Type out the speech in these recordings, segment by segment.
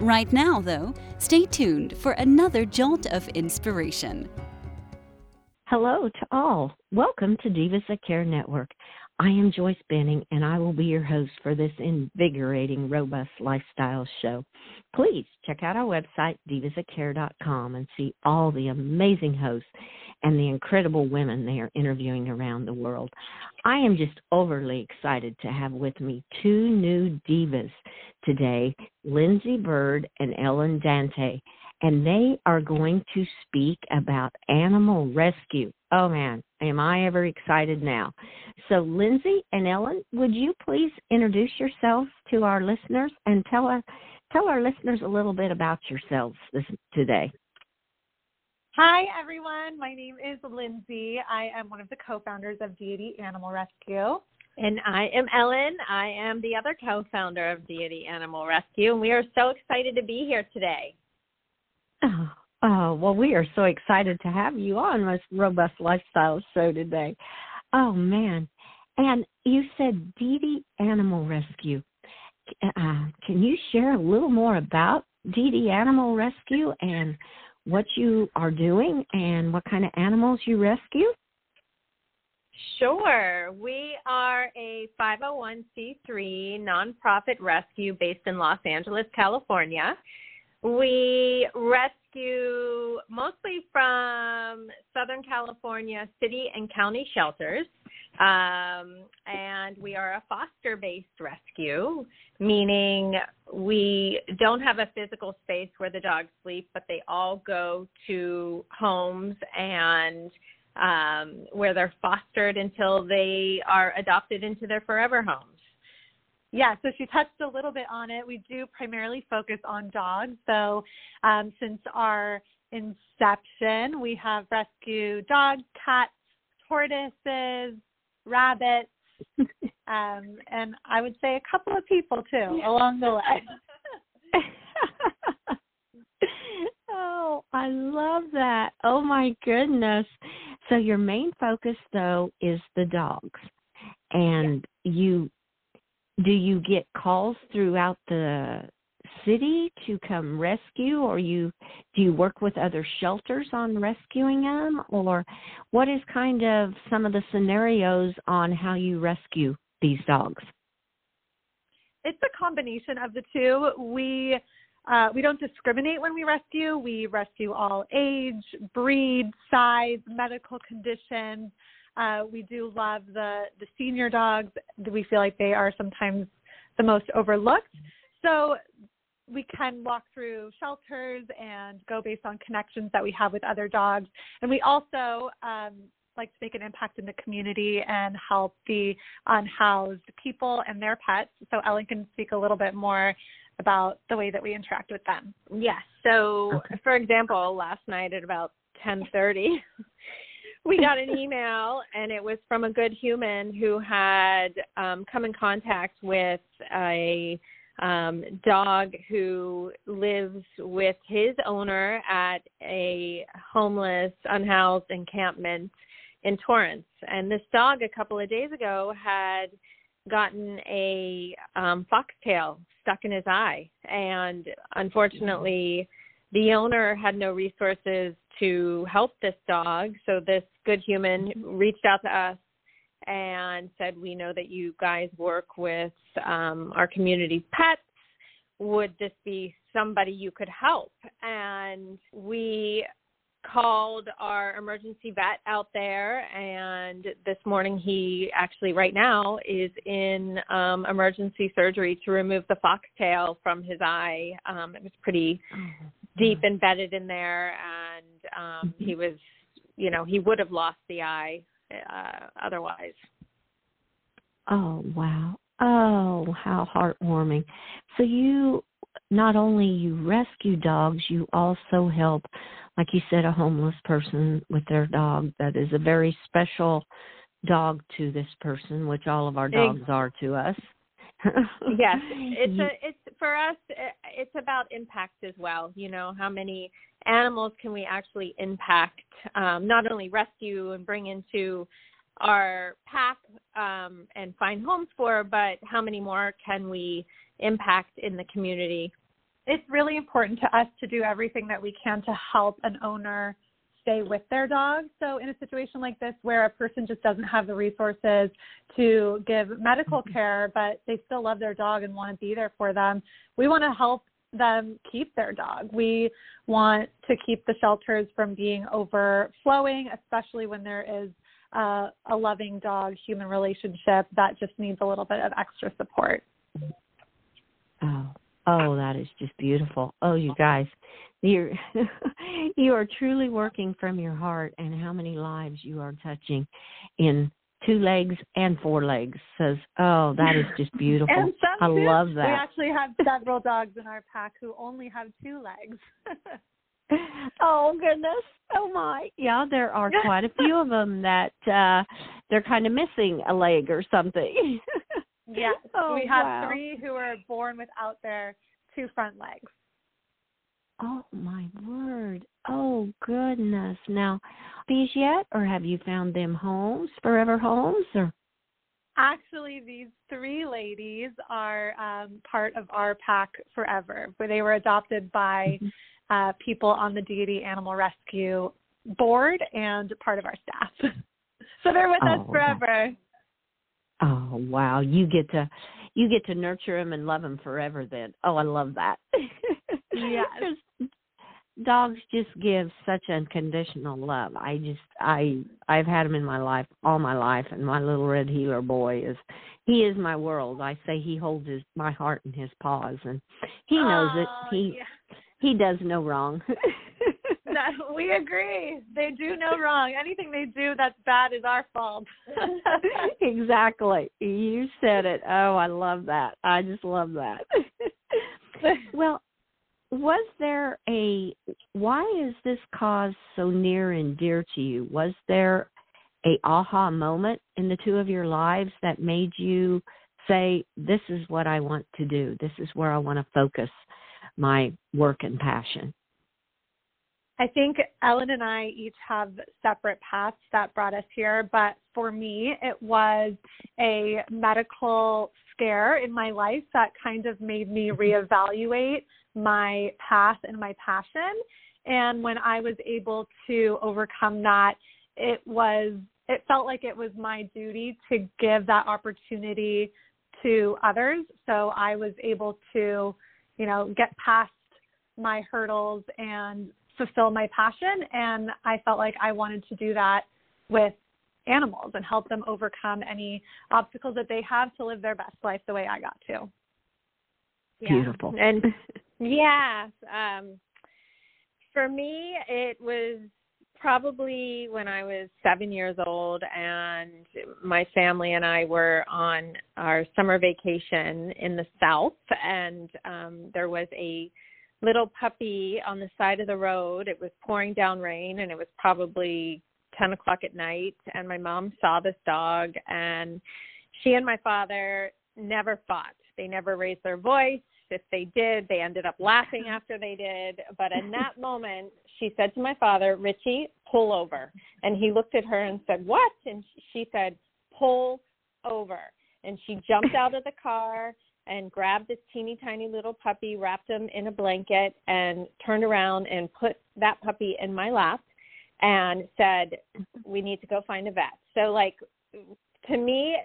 Right now, though, stay tuned for another jolt of inspiration. Hello to all. Welcome to Divas That Care Network. I am Joyce Benning, and I will be your host for this invigorating, robust lifestyle show. Please check out our website, divasthatcare.com, and see all the amazing hosts and the incredible women they are interviewing around the world. I am just overly excited to have with me two new divas today, Lindsay Bird and Ellen Dante, and they are going to speak about animal rescue. Oh man, am I ever excited now. So, Lindsay and Ellen, would you please introduce yourselves to our listeners and tell us tell our listeners a little bit about yourselves this today. Hi, everyone. My name is Lindsay. I am one of the co founders of Deity Animal Rescue. And I am Ellen. I am the other co founder of Deity Animal Rescue. And we are so excited to be here today. Oh, oh, well, we are so excited to have you on this Robust Lifestyle show today. Oh, man. And you said Deity Animal Rescue. Uh, can you share a little more about Deity Animal Rescue and what you are doing and what kind of animals you rescue? Sure. We are a 501c3 nonprofit rescue based in Los Angeles, California. We rescue mostly from Southern California city and county shelters. Um, and we are a foster based rescue, meaning we don't have a physical space where the dogs sleep, but they all go to homes and um, where they're fostered until they are adopted into their forever homes. Yeah, so she touched a little bit on it. We do primarily focus on dogs. So um, since our inception, we have rescued dogs, cats, tortoises, rabbits, um, and I would say a couple of people too along the way. oh, I love that. Oh my goodness. So your main focus though is the dogs. And yeah. you do you get calls throughout the city to come rescue? Or you do you work with other shelters on rescuing them? Or what is kind of some of the scenarios on how you rescue these dogs? It's a combination of the two. We uh, we don't discriminate when we rescue. We rescue all age breed size medical conditions uh, we do love the the senior dogs. We feel like they are sometimes the most overlooked. So we can walk through shelters and go based on connections that we have with other dogs. And we also um, like to make an impact in the community and help the unhoused people and their pets. So Ellen can speak a little bit more about the way that we interact with them. Yes. So, okay. for example, last night at about 10:30, we got an email, and it was from a good human who had um, come in contact with a um, dog who lives with his owner at a homeless, unhoused encampment in Torrance. And this dog, a couple of days ago, had gotten a um, foxtail stuck in his eye. And unfortunately, the owner had no resources to help this dog. So this good human reached out to us and said, We know that you guys work with um, our community pets. Would this be somebody you could help? And we called our emergency vet out there and this morning he actually right now is in um emergency surgery to remove the foxtail from his eye um it was pretty oh, deep embedded in there and um mm-hmm. he was you know he would have lost the eye uh, otherwise. Oh, wow. Oh, how heartwarming. So you not only you rescue dogs, you also help like you said, a homeless person with their dog that is a very special dog to this person, which all of our dogs are to us. yes, it's a it's for us. It's about impact as well. You know, how many animals can we actually impact? Um, not only rescue and bring into our pack um, and find homes for, but how many more can we impact in the community? It's really important to us to do everything that we can to help an owner stay with their dog. So, in a situation like this where a person just doesn't have the resources to give medical mm-hmm. care, but they still love their dog and want to be there for them, we want to help them keep their dog. We want to keep the shelters from being overflowing, especially when there is uh, a loving dog human relationship that just needs a little bit of extra support. Oh, oh, that is just beautiful. Oh, you guys, you're you are truly working from your heart, and how many lives you are touching in two legs and four legs says, "Oh, that is just beautiful. I love that." We actually have several dogs in our pack who only have two legs. oh goodness. Oh my. Yeah, there are quite a few of them that uh they're kind of missing a leg or something. yes. Oh, we have wow. 3 who are born without their two front legs. Oh my word. Oh goodness. Now, these yet or have you found them homes, forever homes or Actually, these three ladies are um, part of our pack forever, where they were adopted by mm-hmm uh, people on the Deity Animal Rescue board and part of our staff. so they're with oh, us forever. Oh wow, you get to you get to nurture them and love them forever. Then, oh, I love that. yeah, dogs just give such unconditional love. I just I I've had them in my life all my life, and my little red heeler boy is he is my world. I say he holds his my heart in his paws, and he knows oh, it. He yeah he does no wrong. no, we agree. They do no wrong. Anything they do that's bad is our fault. exactly. You said it. Oh, I love that. I just love that. well, was there a why is this cause so near and dear to you? Was there a aha moment in the two of your lives that made you say this is what I want to do. This is where I want to focus my work and passion? I think Ellen and I each have separate paths that brought us here, but for me, it was a medical scare in my life that kind of made me reevaluate my path and my passion. And when I was able to overcome that, it was it felt like it was my duty to give that opportunity to others. So I was able to you know, get past my hurdles and fulfill my passion. And I felt like I wanted to do that with animals and help them overcome any obstacles that they have to live their best life the way I got to. Yeah. Beautiful. And yeah, um, for me, it was probably when I was seven years old, and my family and I were on our summer vacation in the South, and um, there was a little puppy on the side of the road. It was pouring down rain, and it was probably 10 o'clock at night. And my mom saw this dog, and she and my father never fought. They never raised their voice. If they did, they ended up laughing after they did. But in that moment, she said to my father, Richie, pull over. And he looked at her and said, What? And she said, Pull over. And she jumped out of the car and grabbed this teeny tiny little puppy, wrapped him in a blanket, and turned around and put that puppy in my lap and said, We need to go find a vet. So, like, to me,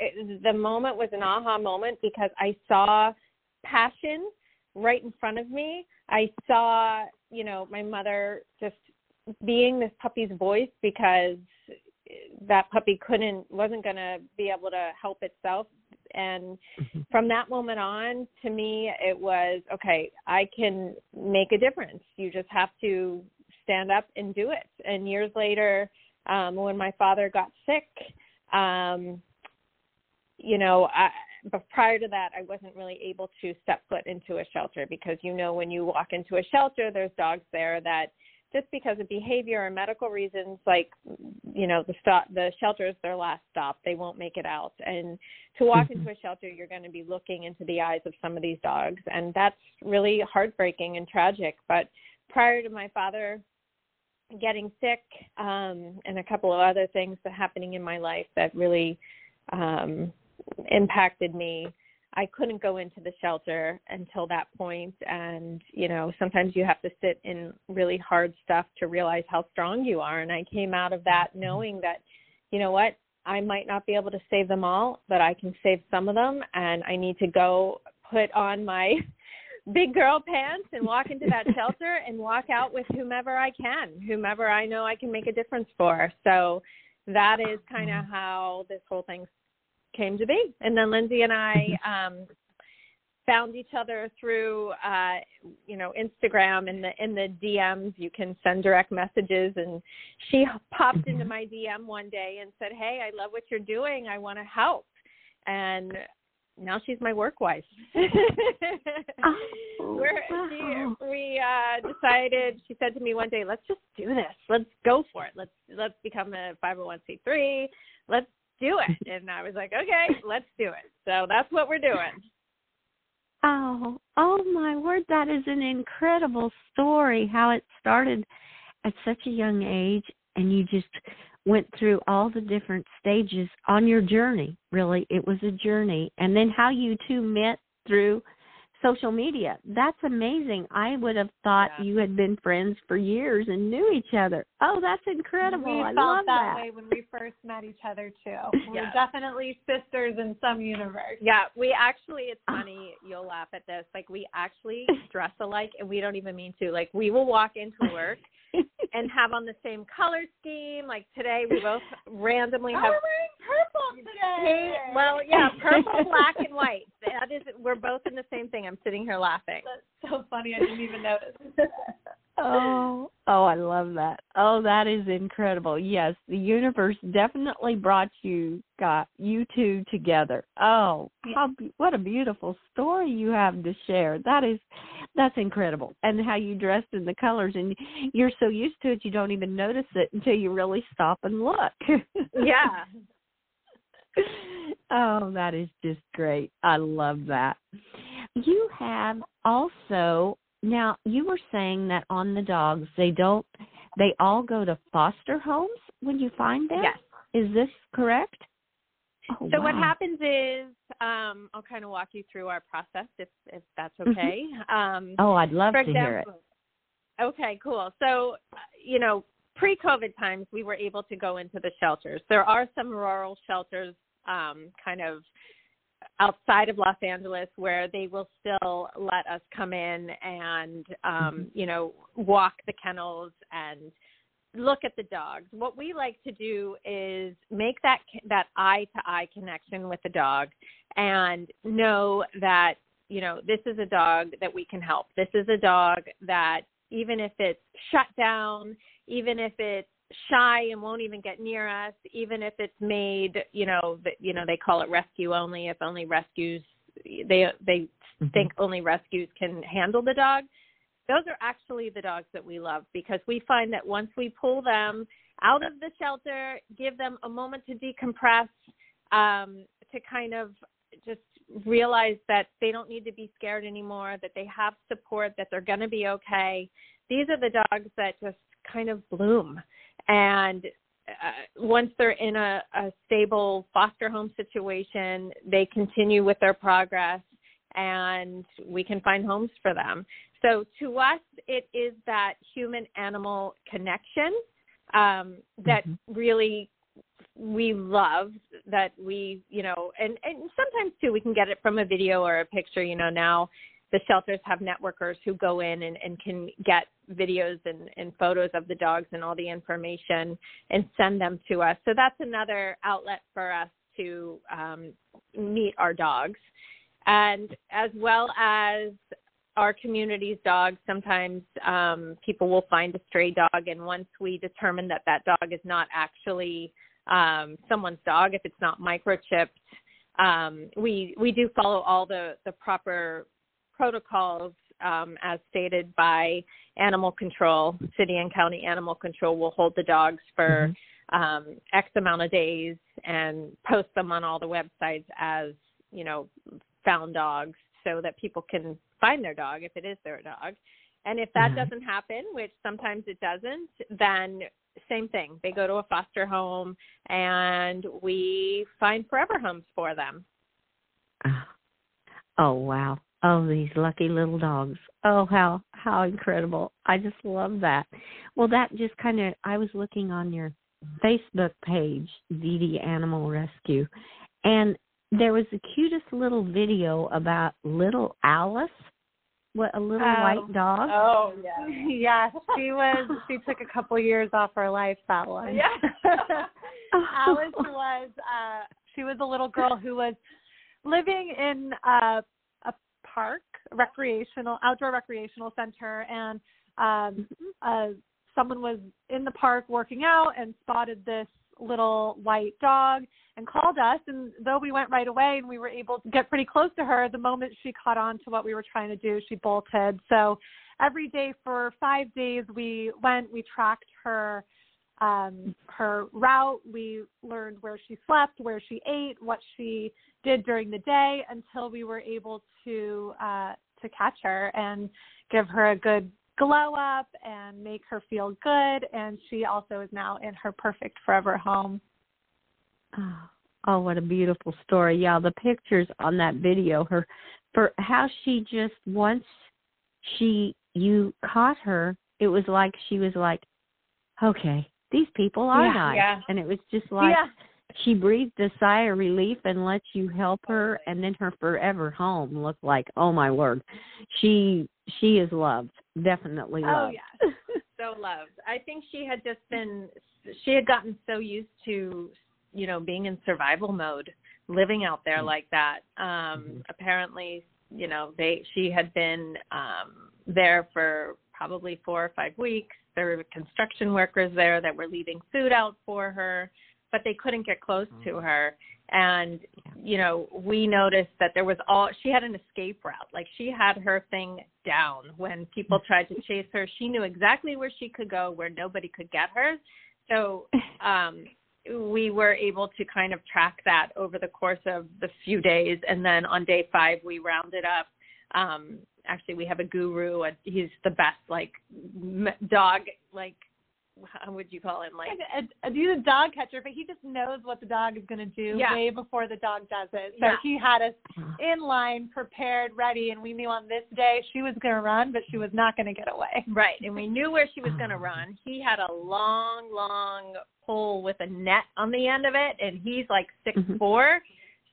the moment was an aha moment because I saw passion right in front of me. I saw, you know, my mother just being this puppy's voice because that puppy couldn't wasn't going to be able to help itself and mm-hmm. from that moment on to me it was okay i can make a difference you just have to stand up and do it and years later um when my father got sick um you know i but prior to that, I wasn't really able to step foot into a shelter because you know when you walk into a shelter, there's dogs there that just because of behavior or medical reasons, like you know the stop the shelter is their last stop. They won't make it out, and to walk mm-hmm. into a shelter, you're going to be looking into the eyes of some of these dogs, and that's really heartbreaking and tragic. But prior to my father getting sick um, and a couple of other things that happening in my life that really um, impacted me. I couldn't go into the shelter until that point and you know sometimes you have to sit in really hard stuff to realize how strong you are and I came out of that knowing that you know what I might not be able to save them all but I can save some of them and I need to go put on my big girl pants and walk into that shelter and walk out with whomever I can, whomever I know I can make a difference for. So that is kind of mm-hmm. how this whole thing came to be. And then Lindsay and I mm-hmm. um found each other through uh you know Instagram in the in the DMs you can send direct messages and she popped into mm-hmm. my DM one day and said hey I love what you're doing I want to help and now she's my work wife. oh, wow. she, we uh, decided. She said to me one day, "Let's just do this. Let's go for it. Let's let's become a 501c3. Let's do it." And I was like, "Okay, let's do it." So that's what we're doing. Oh, oh my word! That is an incredible story. How it started at such a young age, and you just went through all the different stages on your journey. Really, it was a journey. And then how you two met through social media. That's amazing. I would have thought yeah. you had been friends for years and knew each other. Oh, that's incredible. We I felt that, that, way when we first met each other too. We're definitely sisters in some universe. Yeah, we actually it's funny, you'll laugh at this. Like we actually dress alike and we don't even mean to. Like we will walk into work and have on the same color scheme. Like today, we both randomly oh have. Oh, we're wearing purple today. well, yeah, purple, black, and white. That is, we're both in the same thing. I'm sitting here laughing. That's so funny. I didn't even notice. oh, oh, I love that. Oh, that is incredible. Yes, the universe definitely brought you got you two together. Oh, how what a beautiful story you have to share. That is that's incredible. And how you dressed in the colors and you're so used to it you don't even notice it until you really stop and look. yeah. oh, that is just great. I love that. You have also now you were saying that on the dogs they don't they all go to foster homes when you find them? Yes. Is this correct? Oh, so wow. what happens is um, I'll kind of walk you through our process if if that's mm-hmm. okay. Um, oh, I'd love to example, hear it. Okay, cool. So, you know, pre-COVID times, we were able to go into the shelters. There are some rural shelters, um, kind of outside of Los Angeles, where they will still let us come in and, um, mm-hmm. you know, walk the kennels and look at the dogs. What we like to do is make that that eye to eye connection with the dog and know that you know this is a dog that we can help. This is a dog that even if it's shut down, even if it's shy and won't even get near us, even if it's made, you know, that you know they call it rescue only if only rescues they they mm-hmm. think only rescues can handle the dog those are actually the dogs that we love because we find that once we pull them out of the shelter, give them a moment to decompress, um, to kind of just realize that they don't need to be scared anymore, that they have support, that they're going to be okay. These are the dogs that just kind of bloom. And uh, once they're in a, a stable foster home situation, they continue with their progress and we can find homes for them. So to us, it is that human animal connection um, that mm-hmm. really we love that we you know and and sometimes too we can get it from a video or a picture you know now the shelters have networkers who go in and, and can get videos and, and photos of the dogs and all the information and send them to us. So that's another outlet for us to um, meet our dogs. And as well as our community's dogs sometimes um, people will find a stray dog and once we determine that that dog is not actually um, someone's dog if it's not microchipped um, we we do follow all the the proper protocols um, as stated by animal control, city and county animal control will hold the dogs for mm-hmm. um, X amount of days and post them on all the websites as, you know, found dogs so that people can find their dog if it is their dog. And if that mm-hmm. doesn't happen, which sometimes it doesn't, then same thing. They go to a foster home and we find forever homes for them. Oh, oh wow. Oh, these lucky little dogs. Oh, how how incredible. I just love that. Well, that just kind of I was looking on your Facebook page, Deity Animal Rescue, and there was the cutest little video about little Alice what a little oh. white dog. Oh yeah. yes, she was. She took a couple years off her life. That one. Yeah. Alice was. uh She was a little girl who was living in a, a park, recreational outdoor recreational center, and um uh someone was in the park working out and spotted this little white dog and called us and though we went right away and we were able to get pretty close to her the moment she caught on to what we were trying to do she bolted. So every day for five days we went we tracked her um her route. We learned where she slept where she ate what she did during the day until we were able to uh to catch her and give her a good glow up and make her feel good. And she also is now in her perfect forever home oh, oh what a beautiful story yeah the pictures on that video her for how she just once she you caught her it was like she was like okay these people are yeah, nice yeah. and it was just like yeah. she breathed a sigh of relief and let you help her and then her forever home looked like oh my word she she is loved definitely oh, loved. Oh yeah, so loved. I think she had just been she had gotten so used to you know being in survival mode, living out there mm-hmm. like that. Um mm-hmm. apparently, you know, they she had been um there for probably 4 or 5 weeks. There were construction workers there that were leaving food out for her, but they couldn't get close mm-hmm. to her and you know we noticed that there was all she had an escape route like she had her thing down when people tried to chase her she knew exactly where she could go where nobody could get her so um we were able to kind of track that over the course of the few days. And then on day 5 we rounded up um actually we have a guru a, he's the best like dog like how would you call him? Like a, a, he's a dog catcher, but he just knows what the dog is going to do yeah. way before the dog does it. So yeah. he had us in line, prepared, ready, and we knew on this day she was going to run, but she was not going to get away. Right, and we knew where she was going to run. He had a long, long pole with a net on the end of it, and he's like six mm-hmm. four,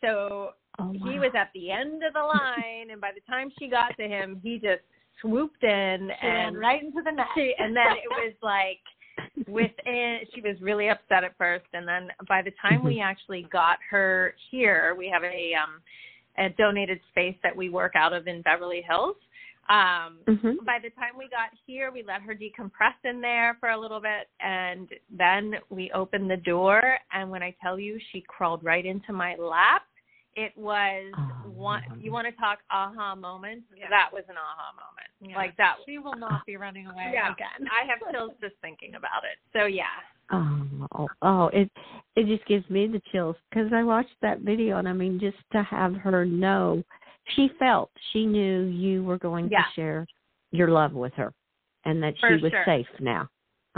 so oh, wow. he was at the end of the line, and by the time she got to him, he just swooped in she and right into the net. She, and then it was like within she was really upset at first and then by the time we mm-hmm. actually got her here we have a um a donated space that we work out of in Beverly Hills um mm-hmm. by the time we got here we let her decompress in there for a little bit and then we opened the door and when i tell you she crawled right into my lap it was oh, one you want to talk aha moments yeah. that was an aha moment yeah. like that she will not be running away yeah. again i have chills just thinking about it so yeah oh oh it it just gives me the chills because i watched that video and i mean just to have her know she felt she knew you were going yeah. to share your love with her and that For she was sure. safe now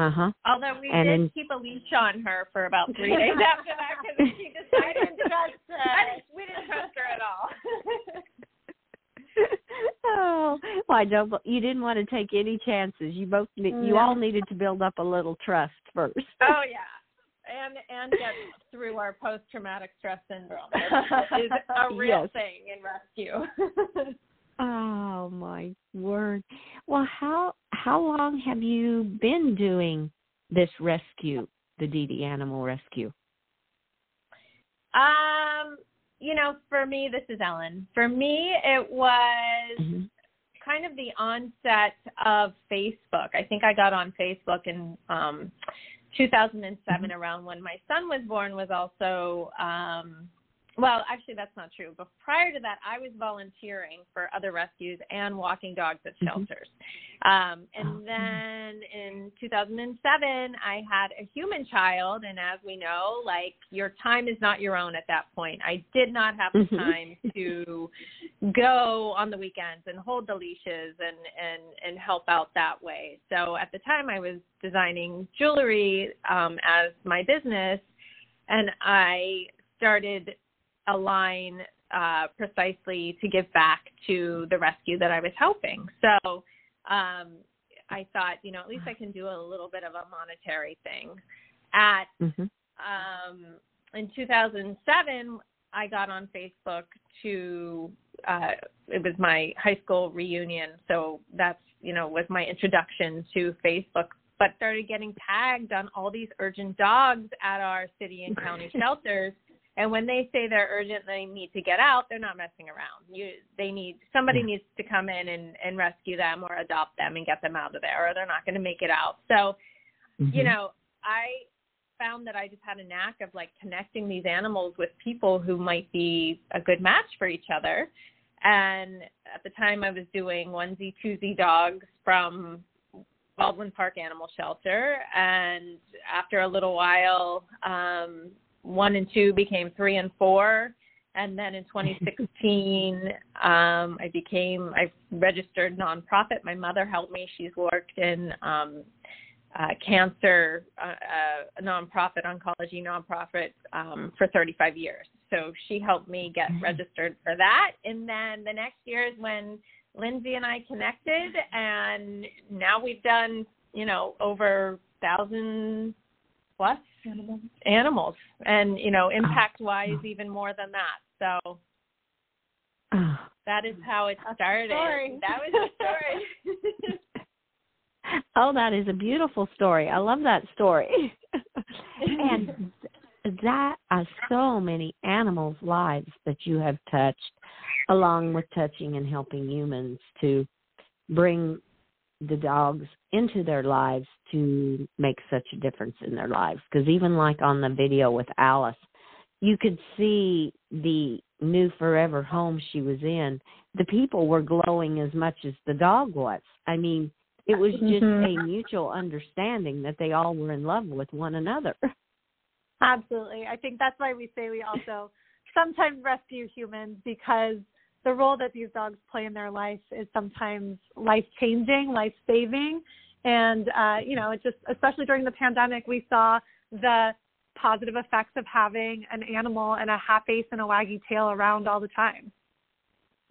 uh huh. Although we and did in, keep a leash on her for about three days after that because she decided to trust her. we didn't trust her at all. I don't. You didn't want to take any chances. You both, you no. all needed to build up a little trust first. Oh yeah, and and get through our post traumatic stress syndrome. It is a real yes. thing in rescue. Oh my word. Well, how how long have you been doing this rescue, the Deity Animal Rescue? Um, you know, for me, this is Ellen. For me, it was mm-hmm. Kind of the onset of Facebook. I think I got on Facebook in um 2007 mm-hmm. around when my son was born was also um well, actually, that's not true. But prior to that, I was volunteering for other rescues and walking dogs at mm-hmm. shelters. Mm-hmm. Um, and oh, then in 2007, I had a human child. And as we know, like your time is not your own at that point. I did not have the mm-hmm. time to go on the weekends and hold the leashes and, and, and help out that way. So at the time, I was designing jewelry um, as my business. And I started a line uh, precisely to give back to the rescue that I was helping. So um, I thought, you know, at least I can do a little bit of a monetary thing. At mm-hmm. um, in 2007, I got on Facebook to. Uh, it was my high school reunion, so that's you know was my introduction to Facebook. But started getting tagged on all these urgent dogs at our city and county shelters and when they say they're urgent, they need to get out. They're not messing around. You, they need somebody needs to come in and, and rescue them or adopt them and get them out of there, or they're not going to make it out. So, mm-hmm. you know, I found that I just had a knack of like connecting these animals with people who might be a good match for each other. And at the time, I was doing onesie twosie dogs from Baldwin Park Animal Shelter, and after a little while, um, one and two became three and four. And then in 2016, um, I became, I registered nonprofit. My mother helped me. She's worked in um, uh, cancer, uh, uh, nonprofit, oncology nonprofit um, for 35 years. So she helped me get mm-hmm. registered for that. And then the next year is when Lindsay and I connected, and now we've done, you know, over thousand plus animals, animals and you know, ah. impact wise, oh. even more than that. So oh. that is how it started. That was the story. oh, that is a beautiful story. I love that story. and that are so many animals' lives that you have touched, along with touching and helping humans to bring the dogs into their lives to make such a difference in their lives. Because even like on the video with Alice you could see the new forever home she was in. The people were glowing as much as the dog was. I mean it was just mm-hmm. a mutual understanding that they all were in love with one another. Absolutely. I think that's why we say we also sometimes rescue humans because the role that these dogs play in their life is sometimes life changing, life saving. And, uh, you know, it just, especially during the pandemic, we saw the positive effects of having an animal and a half face and a waggy tail around all the time.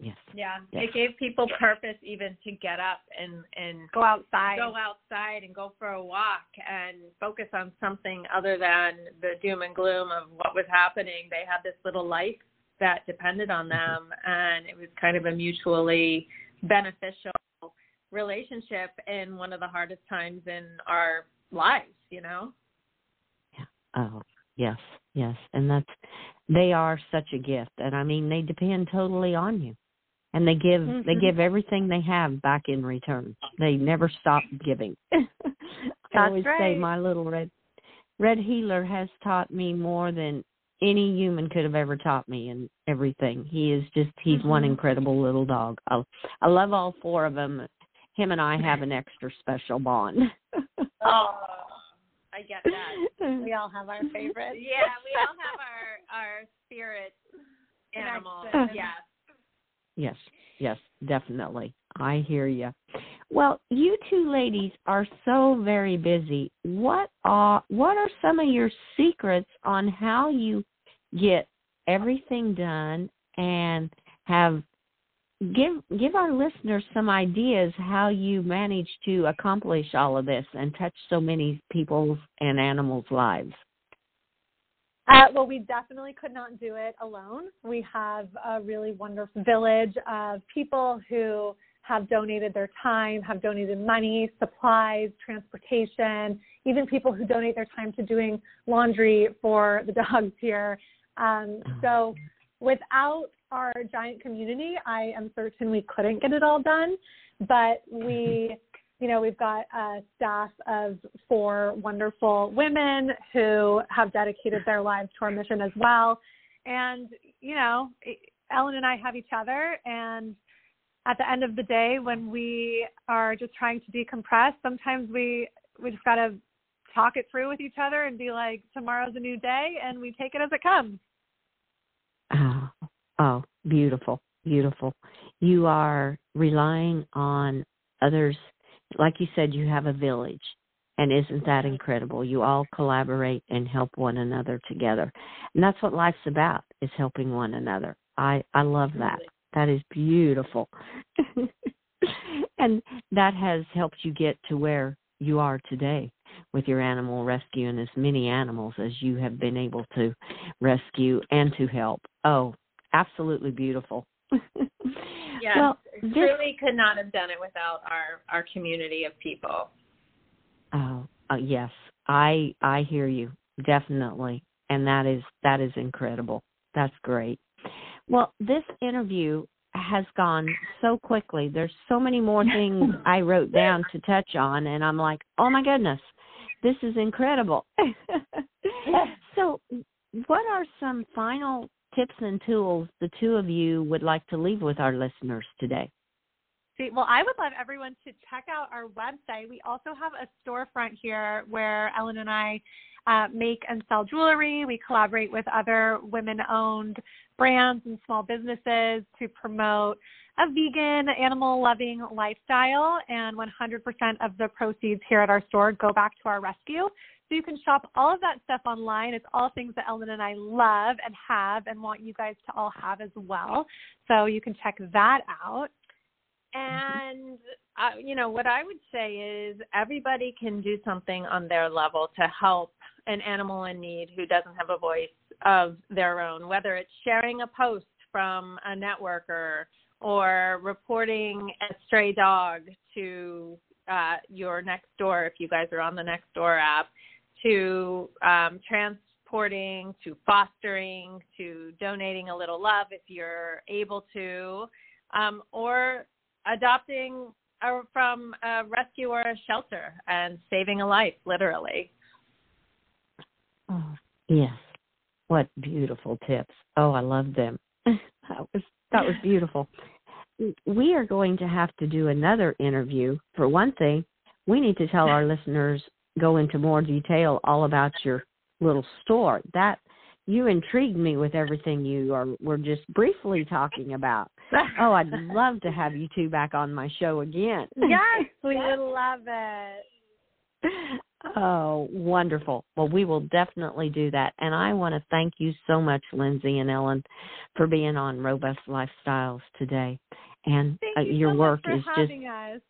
Yes. Yeah. Yes. It gave people purpose even to get up and and go outside. Go outside and go for a walk and focus on something other than the doom and gloom of what was happening. They had this little life that depended on mm-hmm. them and it was kind of a mutually beneficial relationship in one of the hardest times in our lives you know? Yeah. Oh yes yes. And that's they are such a gift. And i mean they depend totally on you. And they give mm-hmm. they give everything they have back in return. They never stop giving. I always right. say my little red red heeler has taught me more than any human could have ever taught me and everything. He is just he's mm-hmm. one incredible little dog. I I love all four of them. Him and I have an extra special bond. oh, I get that. We all have our favorites. yeah, we all have our our spirit animals. Yes. Yes. Yes, definitely. I hear you. Well, you two ladies are so very busy. What are what are some of your secrets on how you get everything done and have give give our listeners some ideas how you manage to accomplish all of this and touch so many people's and animals' lives. Uh, well, we definitely could not do it alone. We have a really wonderful village of people who have donated their time, have donated money, supplies, transportation, even people who donate their time to doing laundry for the dogs here. Um, so, without our giant community, I am certain we couldn't get it all done. But we you know, we've got a staff of four wonderful women who have dedicated their lives to our mission as well. And you know, Ellen and I have each other and at the end of the day when we are just trying to decompress, sometimes we we just got to talk it through with each other and be like tomorrow's a new day and we take it as it comes. Oh, oh, beautiful. Beautiful. You are relying on others like you said you have a village and isn't that incredible? You all collaborate and help one another together. And that's what life's about, is helping one another. I I love that. That is beautiful. and that has helped you get to where you are today with your animal rescue and as many animals as you have been able to rescue and to help. Oh, absolutely beautiful. yes, well, this, truly could not have done it without our our community of people. Oh, uh, yes. I I hear you definitely, and that is that is incredible. That's great. Well, this interview has gone so quickly. There's so many more things I wrote down to touch on, and I'm like, oh my goodness, this is incredible. so, what are some final tips and tools the two of you would like to leave with our listeners today? See, well, I would love everyone to check out our website. We also have a storefront here where Ellen and I uh, make and sell jewelry. We collaborate with other women owned brands and small businesses to promote a vegan, animal loving lifestyle. And 100% of the proceeds here at our store go back to our rescue. So you can shop all of that stuff online. It's all things that Ellen and I love and have and want you guys to all have as well. So you can check that out. And uh, you know what I would say is everybody can do something on their level to help an animal in need who doesn't have a voice of their own, whether it's sharing a post from a networker or reporting a stray dog to uh, your next door if you guys are on the Nextdoor app, to um, transporting, to fostering, to donating a little love if you're able to, um, or adopting a, from a rescue or a shelter and saving a life, literally. Yes. What beautiful tips. Oh, I love them. that was that was beautiful. We are going to have to do another interview. For one thing, we need to tell our listeners go into more detail all about your little store. That you intrigued me with everything you are were just briefly talking about. oh, I'd love to have you two back on my show again. Yes, we would love it. Oh, wonderful. Well, we will definitely do that. And I want to thank you so much, Lindsay and Ellen, for being on Robust Lifestyles today. And uh, you your so work is just. Us.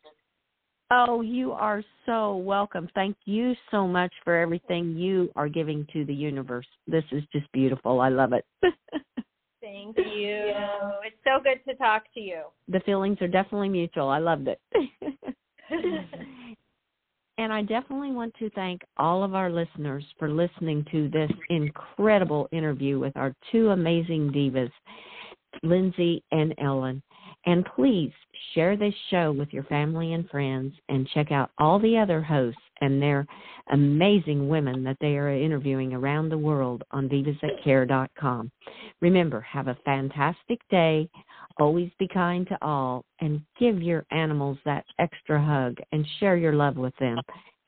Oh, you are so welcome. Thank you so much for everything you are giving to the universe. This is just beautiful. I love it. Thank you. It's so good to talk to you. The feelings are definitely mutual. I loved it. and I definitely want to thank all of our listeners for listening to this incredible interview with our two amazing divas, Lindsay and Ellen. And please share this show with your family and friends and check out all the other hosts and their amazing women that they are interviewing around the world on divasthatcare.com. Remember, have a fantastic day. Always be kind to all and give your animals that extra hug and share your love with them.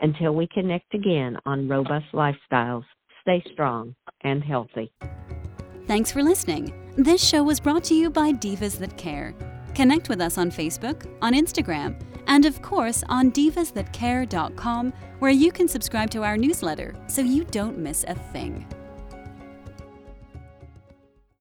Until we connect again on Robust Lifestyles, stay strong and healthy. Thanks for listening. This show was brought to you by Divas That Care. Connect with us on Facebook, on Instagram, and of course on divasthatcare.com, where you can subscribe to our newsletter so you don't miss a thing.